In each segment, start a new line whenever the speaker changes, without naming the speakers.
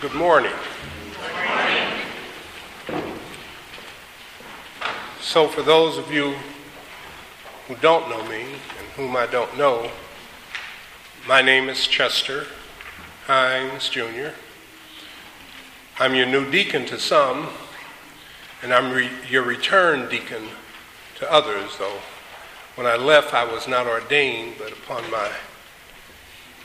Good morning. So, for those of you who don't know me and whom I don't know, my name is Chester Hines Jr. I'm your new deacon to some, and I'm re- your return deacon to others, though. When I left, I was not ordained, but upon my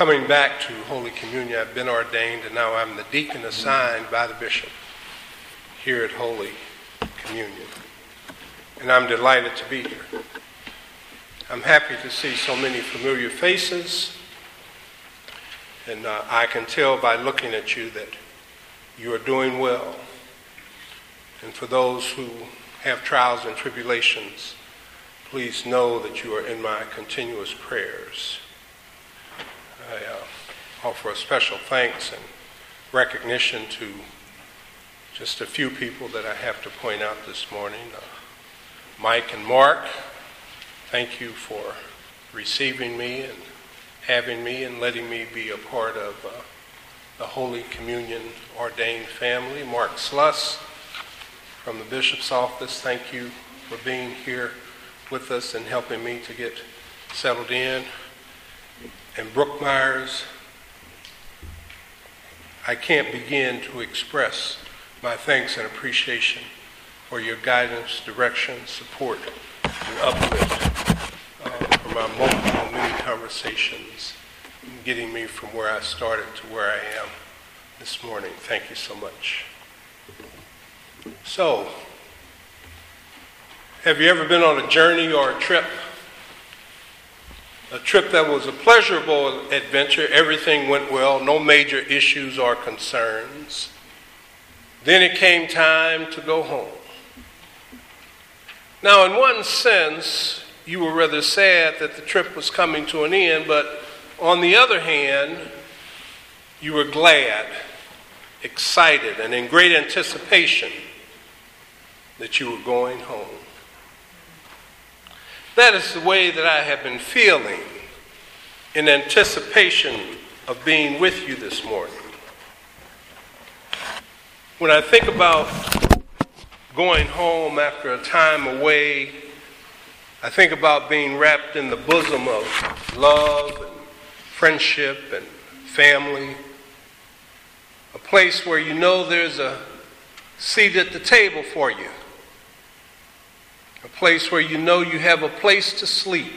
coming back to Holy Communion, I've been ordained, and now I'm the deacon assigned by the bishop here at Holy Communion. And I'm delighted to be here. I'm happy to see so many familiar faces, and uh, I can tell by looking at you that you are doing well. And for those who have trials and tribulations, please know that you are in my continuous prayers. I uh, offer a special thanks and recognition to just a few people that I have to point out this morning. Uh, Mike and Mark, thank you for receiving me and having me and letting me be a part of uh, the Holy Communion ordained family. Mark Sluss from the bishop's office, thank you for being here with us and helping me to get settled in. And Brooke Myers, I can't begin to express my thanks and appreciation for your guidance, direction, support, and uplift uh, from our multiple many conversations getting me from where I started to where I am this morning. Thank you so much. So, have you ever been on a journey or a trip? A trip that was a pleasurable adventure, everything went well, no major issues or concerns. Then it came time to go home. Now, in one sense, you were rather sad that the trip was coming to an end, but on the other hand, you were glad, excited, and in great anticipation that you were going home. That is the way that I have been feeling in anticipation of being with you this morning. When I think about going home after a time away, I think about being wrapped in the bosom of love and friendship and family, a place where you know there's a seat at the table for you, a place where you know you have a place to sleep,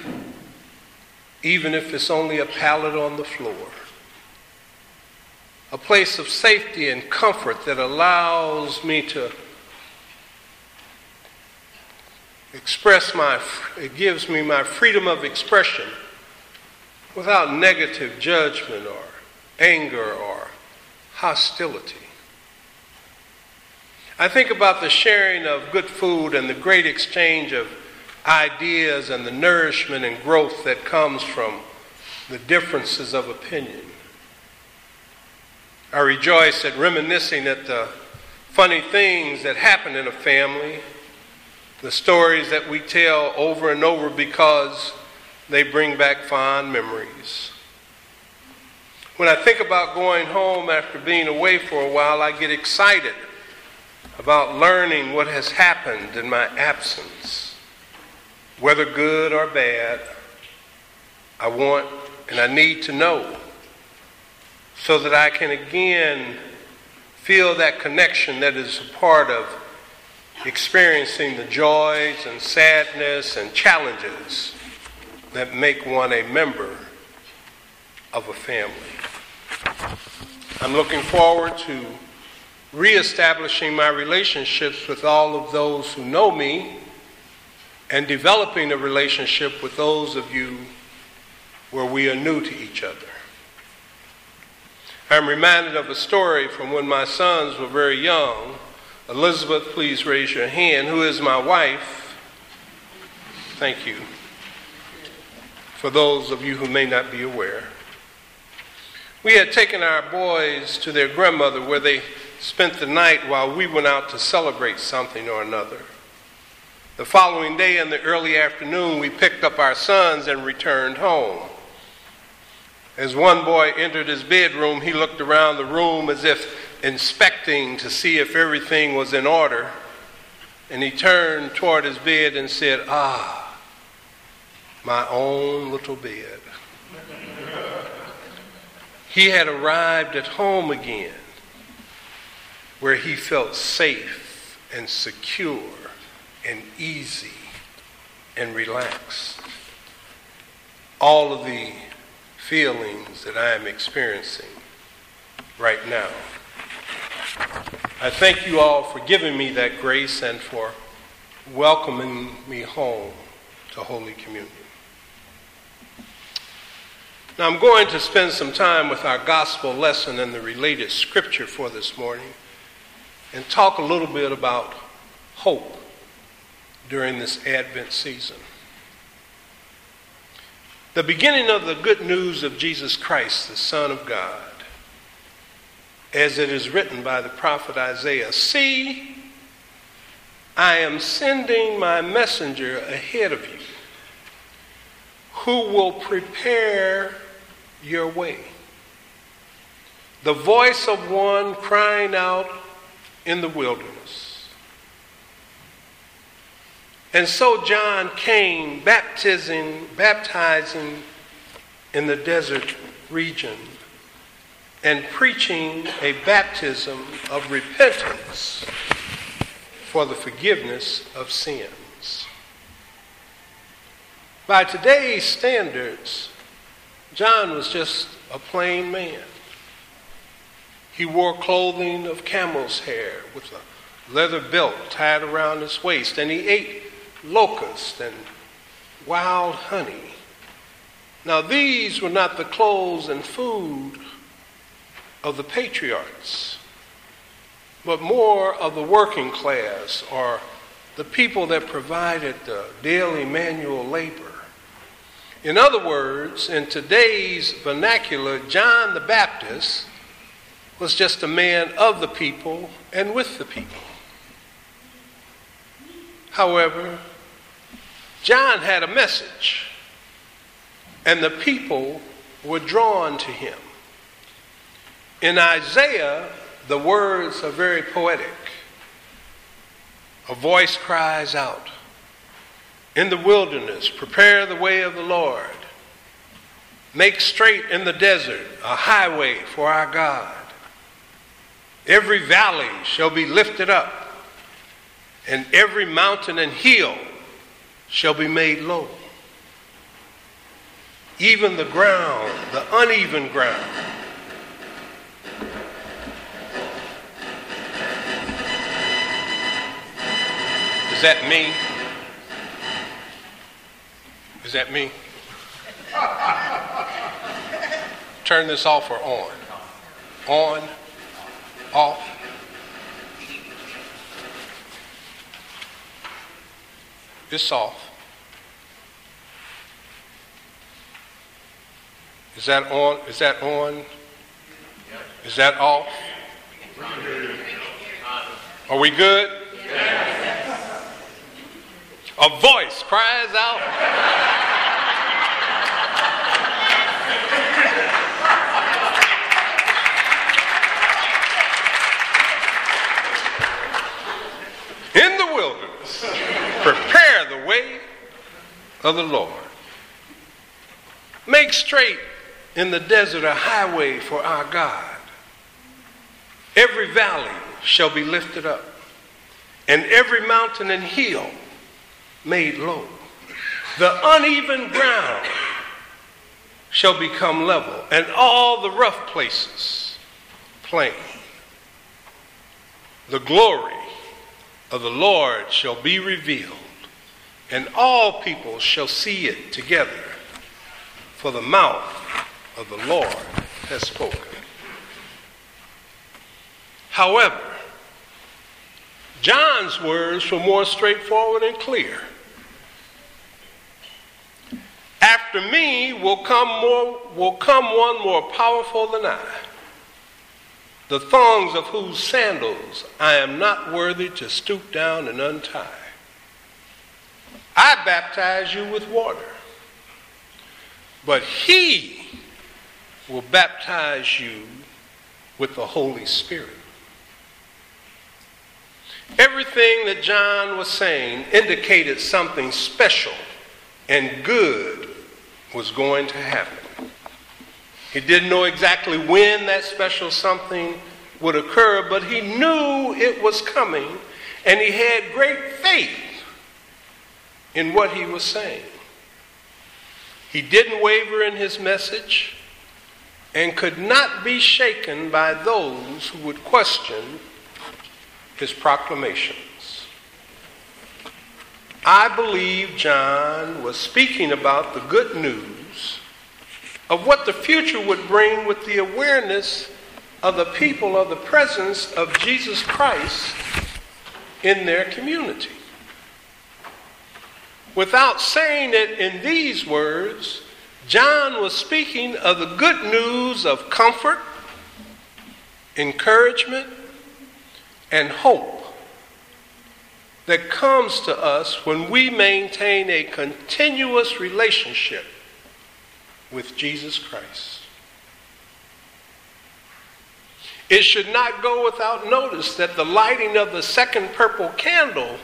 even if it's only a pallet on the floor. A place of safety and comfort that allows me to express my, it gives me my freedom of expression without negative judgment or anger or hostility. I think about the sharing of good food and the great exchange of ideas and the nourishment and growth that comes from the differences of opinion. I rejoice at reminiscing at the funny things that happen in a family, the stories that we tell over and over because they bring back fond memories. When I think about going home after being away for a while, I get excited about learning what has happened in my absence. Whether good or bad, I want and I need to know so that I can again feel that connection that is a part of experiencing the joys and sadness and challenges that make one a member of a family. I'm looking forward to reestablishing my relationships with all of those who know me and developing a relationship with those of you where we are new to each other. I'm reminded of a story from when my sons were very young. Elizabeth, please raise your hand, who is my wife. Thank you for those of you who may not be aware. We had taken our boys to their grandmother where they spent the night while we went out to celebrate something or another. The following day in the early afternoon, we picked up our sons and returned home. As one boy entered his bedroom, he looked around the room as if inspecting to see if everything was in order. And he turned toward his bed and said, Ah, my own little bed. he had arrived at home again where he felt safe and secure and easy and relaxed. All of the feelings that I am experiencing right now. I thank you all for giving me that grace and for welcoming me home to Holy Communion. Now, I'm going to spend some time with our gospel lesson and the related scripture for this morning and talk a little bit about hope during this Advent season. The beginning of the good news of Jesus Christ, the Son of God, as it is written by the prophet Isaiah See, I am sending my messenger ahead of you who will prepare your way. The voice of one crying out in the wilderness. And so John came baptizing, baptizing in the desert region and preaching a baptism of repentance for the forgiveness of sins. By today's standards, John was just a plain man. He wore clothing of camel's hair with a leather belt tied around his waist, and he ate locusts and wild honey. Now, these were not the clothes and food of the patriarchs, but more of the working class or the people that provided the daily manual labor. In other words, in today's vernacular, John the Baptist was just a man of the people and with the people. However, John had a message, and the people were drawn to him. In Isaiah, the words are very poetic. A voice cries out, In the wilderness, prepare the way of the Lord. Make straight in the desert a highway for our God. Every valley shall be lifted up, and every mountain and hill shall be made low. Even the ground, the uneven ground, Is that me? Is that me? Turn this off or on? On off. It's off. Is that on? Is that on? Is that off? Are we good? A voice cries out. in the wilderness, prepare the way of the Lord. Make straight in the desert a highway for our God. Every valley shall be lifted up, and every mountain and hill made low. The uneven ground shall become level, and all the rough places plain. The glory of the Lord shall be revealed, and all people shall see it together, for the mouth of the Lord has spoken. However, John's words were more straightforward and clear. After me will come more will come one more powerful than I the thongs of whose sandals I am not worthy to stoop down and untie. I baptize you with water, but he will baptize you with the Holy Spirit. Everything that John was saying indicated something special and good was going to happen. He didn't know exactly when that special something would occur, but he knew it was coming and he had great faith in what he was saying. He didn't waver in his message and could not be shaken by those who would question his proclamations. I believe John was speaking about the good news of what the future would bring with the awareness of the people of the presence of Jesus Christ in their community. Without saying it in these words, John was speaking of the good news of comfort, encouragement, and hope that comes to us when we maintain a continuous relationship with Jesus Christ. It should not go without notice that the lighting of the second purple candle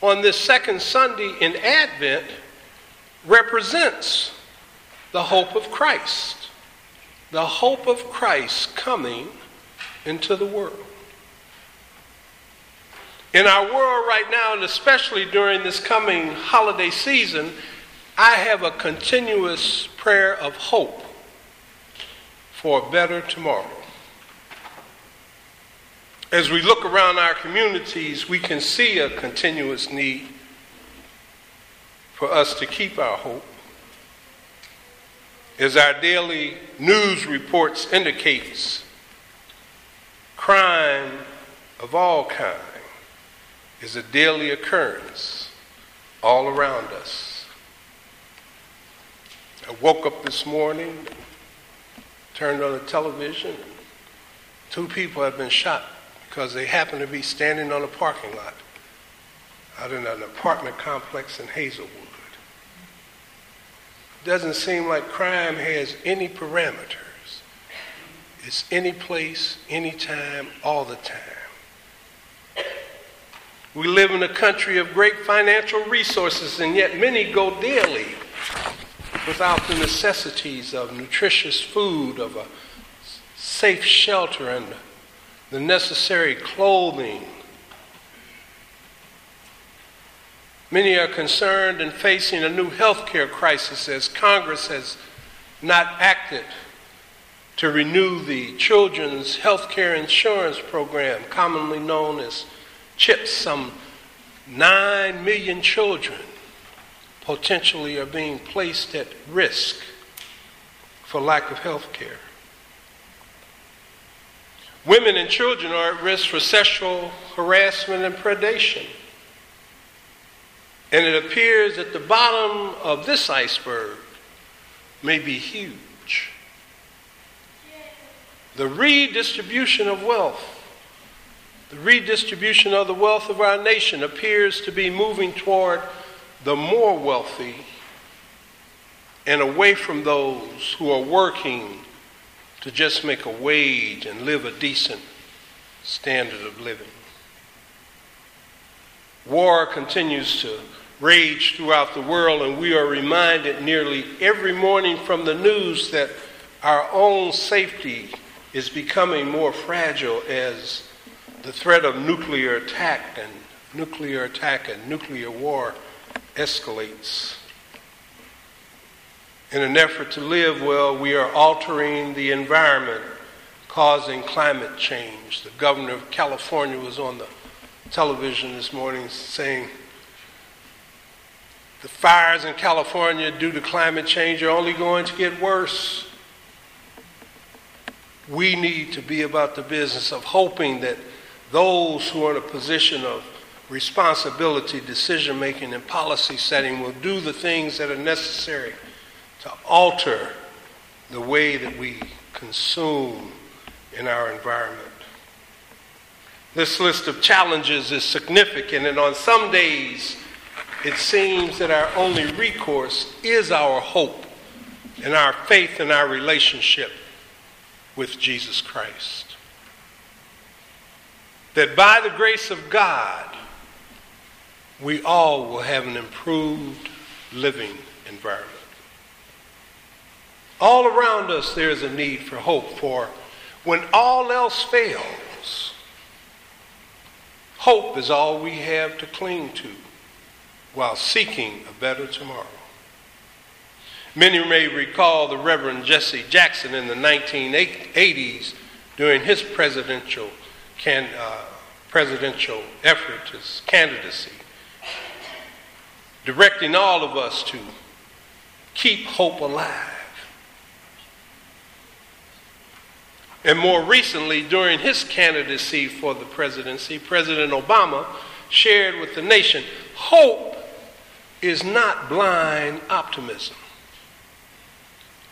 on this second Sunday in Advent represents the hope of Christ. The hope of Christ coming into the world. In our world right now, and especially during this coming holiday season, I have a continuous prayer of hope for a better tomorrow. As we look around our communities, we can see a continuous need for us to keep our hope. As our daily news reports indicates, crime of all kind is a daily occurrence all around us. I woke up this morning, turned on the television, two people have been shot because they happen to be standing on a parking lot out in an apartment complex in Hazelwood. Doesn't seem like crime has any parameters. It's any place, any time, all the time. We live in a country of great financial resources, and yet many go daily without the necessities of nutritious food, of a safe shelter, and the necessary clothing. Many are concerned and facing a new health care crisis as Congress has not acted to renew the Children's Health Care Insurance Program, commonly known as CHIPS. Some 9 million children potentially are being placed at risk for lack of health care. Women and children are at risk for sexual harassment and predation. And it appears that the bottom of this iceberg may be huge. The redistribution of wealth, the redistribution of the wealth of our nation appears to be moving toward the more wealthy and away from those who are working to just make a wage and live a decent standard of living. War continues to rage throughout the world, and we are reminded nearly every morning from the news that our own safety is becoming more fragile as the threat of nuclear attack and nuclear attack and nuclear war escalates. In an effort to live well, we are altering the environment, causing climate change. The governor of California was on the television this morning saying the fires in California due to climate change are only going to get worse. We need to be about the business of hoping that those who are in a position of responsibility, decision making, and policy setting will do the things that are necessary to alter the way that we consume in our environment. This list of challenges is significant, and on some days, it seems that our only recourse is our hope and our faith and our relationship with Jesus Christ. That by the grace of God, we all will have an improved living environment. All around us, there is a need for hope, for when all else fails, hope is all we have to cling to while seeking a better tomorrow. Many may recall the Reverend Jesse Jackson in the 1980s during his presidential, can, uh, presidential effort, his candidacy, directing all of us to keep hope alive. And more recently, during his candidacy for the presidency, President Obama shared with the nation hope is not blind optimism.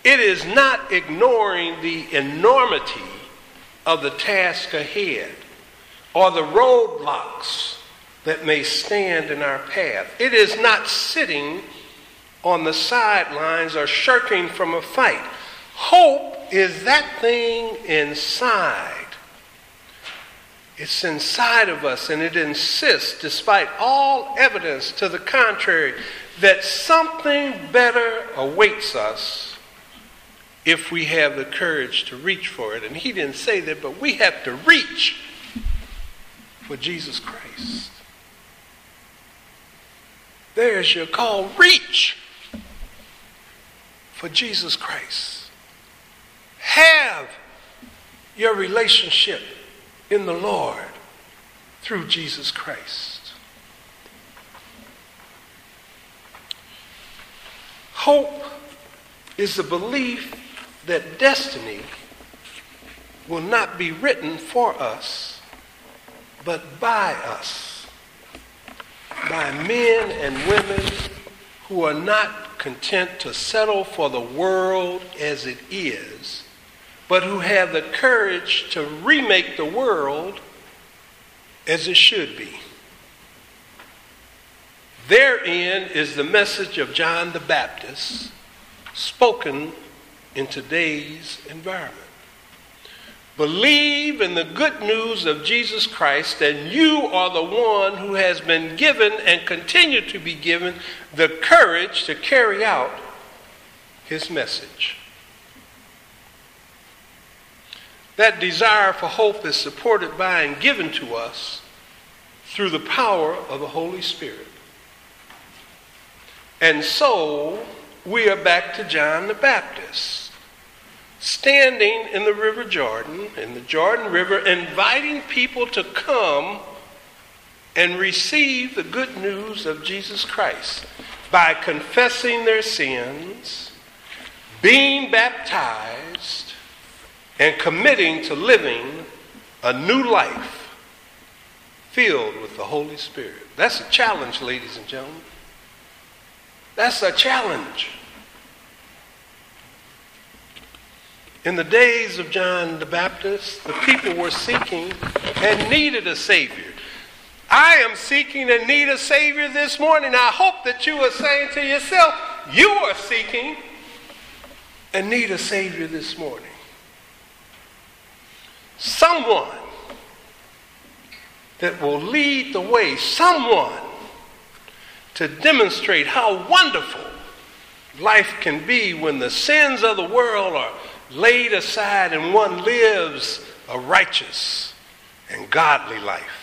It is not ignoring the enormity of the task ahead or the roadblocks that may stand in our path. It is not sitting on the sidelines or shirking from a fight. Hope is that thing inside. It's inside of us, and it insists, despite all evidence to the contrary, that something better awaits us if we have the courage to reach for it. And he didn't say that, but we have to reach for Jesus Christ. There's your call. Reach for Jesus Christ. Have your relationship in the Lord through Jesus Christ. Hope is the belief that destiny will not be written for us, but by us, by men and women who are not content to settle for the world as it is but who have the courage to remake the world as it should be. Therein is the message of John the Baptist spoken in today's environment. Believe in the good news of Jesus Christ, and you are the one who has been given and continue to be given the courage to carry out his message. That desire for hope is supported by and given to us through the power of the Holy Spirit. And so we are back to John the Baptist, standing in the River Jordan, in the Jordan River, inviting people to come and receive the good news of Jesus Christ by confessing their sins, being baptized, and committing to living a new life filled with the Holy Spirit. That's a challenge, ladies and gentlemen. That's a challenge. In the days of John the Baptist, the people were seeking and needed a Savior. I am seeking and need a Savior this morning. I hope that you are saying to yourself, you are seeking and need a Savior this morning someone that will lead the way, someone to demonstrate how wonderful life can be when the sins of the world are laid aside and one lives a righteous and godly life.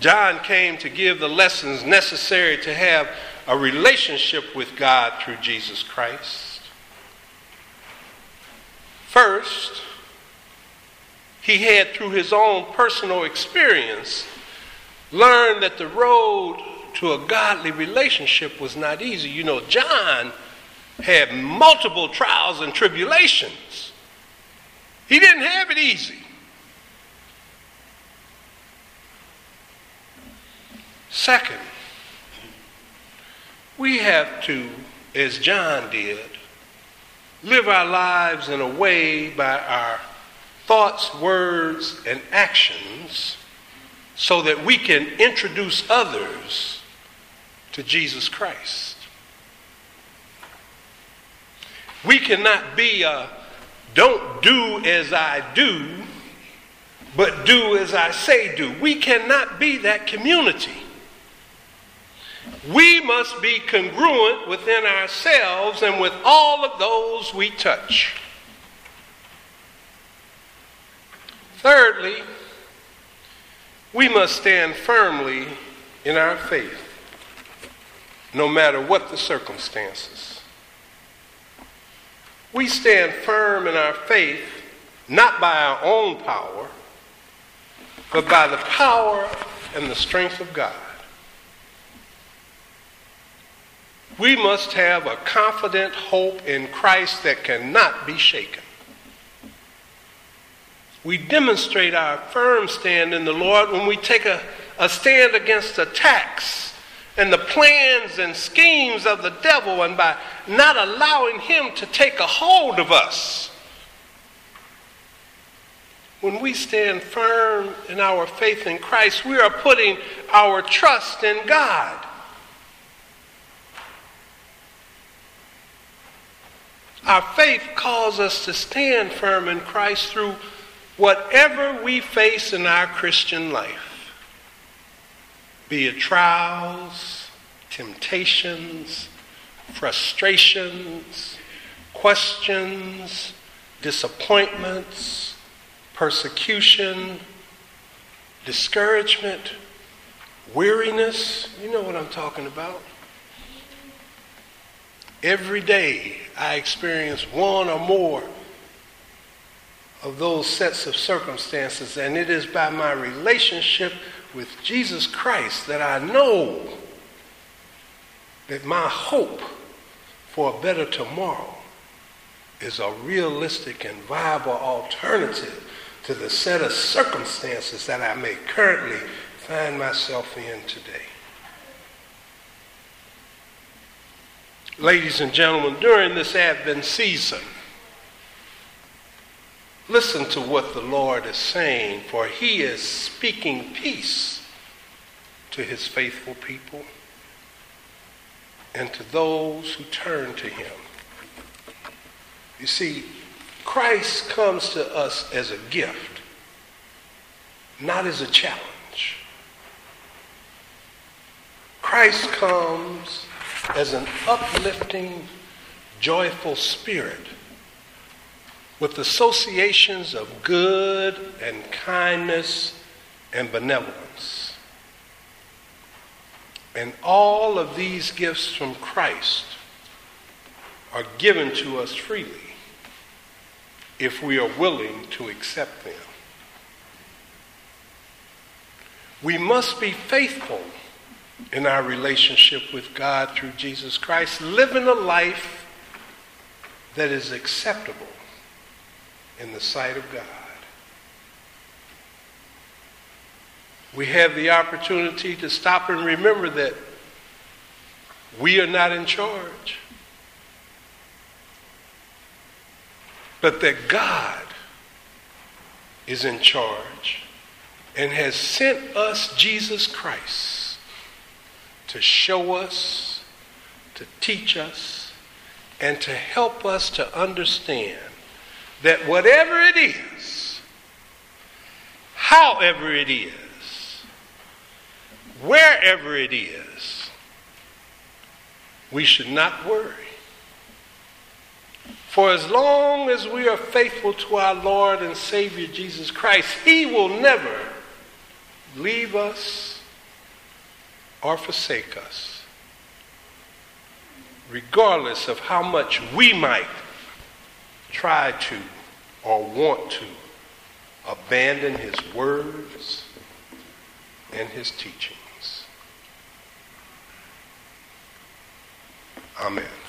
John came to give the lessons necessary to have a relationship with God through Jesus Christ. First, he had, through his own personal experience, learned that the road to a godly relationship was not easy. You know, John had multiple trials and tribulations, he didn't have it easy. Second, we have to, as John did, live our lives in a way by our thoughts, words, and actions so that we can introduce others to Jesus Christ. We cannot be a don't do as I do, but do as I say do. We cannot be that community. We must be congruent within ourselves and with all of those we touch. Thirdly, we must stand firmly in our faith, no matter what the circumstances. We stand firm in our faith not by our own power, but by the power and the strength of God. We must have a confident hope in Christ that cannot be shaken. We demonstrate our firm stand in the Lord when we take a, a stand against attacks and the plans and schemes of the devil and by not allowing him to take a hold of us. When we stand firm in our faith in Christ, we are putting our trust in God. Our faith calls us to stand firm in Christ through whatever we face in our Christian life, be it trials, temptations, frustrations, questions, disappointments, persecution, discouragement, weariness. You know what I'm talking about. Every day I experience one or more of those sets of circumstances, and it is by my relationship with Jesus Christ that I know that my hope for a better tomorrow is a realistic and viable alternative to the set of circumstances that I may currently find myself in today. Ladies and gentlemen, during this Advent season, listen to what the Lord is saying, for he is speaking peace to his faithful people and to those who turn to him. You see, Christ comes to us as a gift, not as a challenge. Christ comes as an uplifting, joyful spirit with associations of good and kindness and benevolence. And all of these gifts from Christ are given to us freely if we are willing to accept them. We must be faithful in our relationship with God through Jesus Christ, living a life that is acceptable in the sight of God. We have the opportunity to stop and remember that we are not in charge, but that God is in charge and has sent us Jesus Christ to show us, to teach us, and to help us to understand that whatever it is, however it is, wherever it is, we should not worry. For as long as we are faithful to our Lord and Savior Jesus Christ, He will never leave us or forsake us, regardless of how much we might try to or want to abandon his words and his teachings. Amen.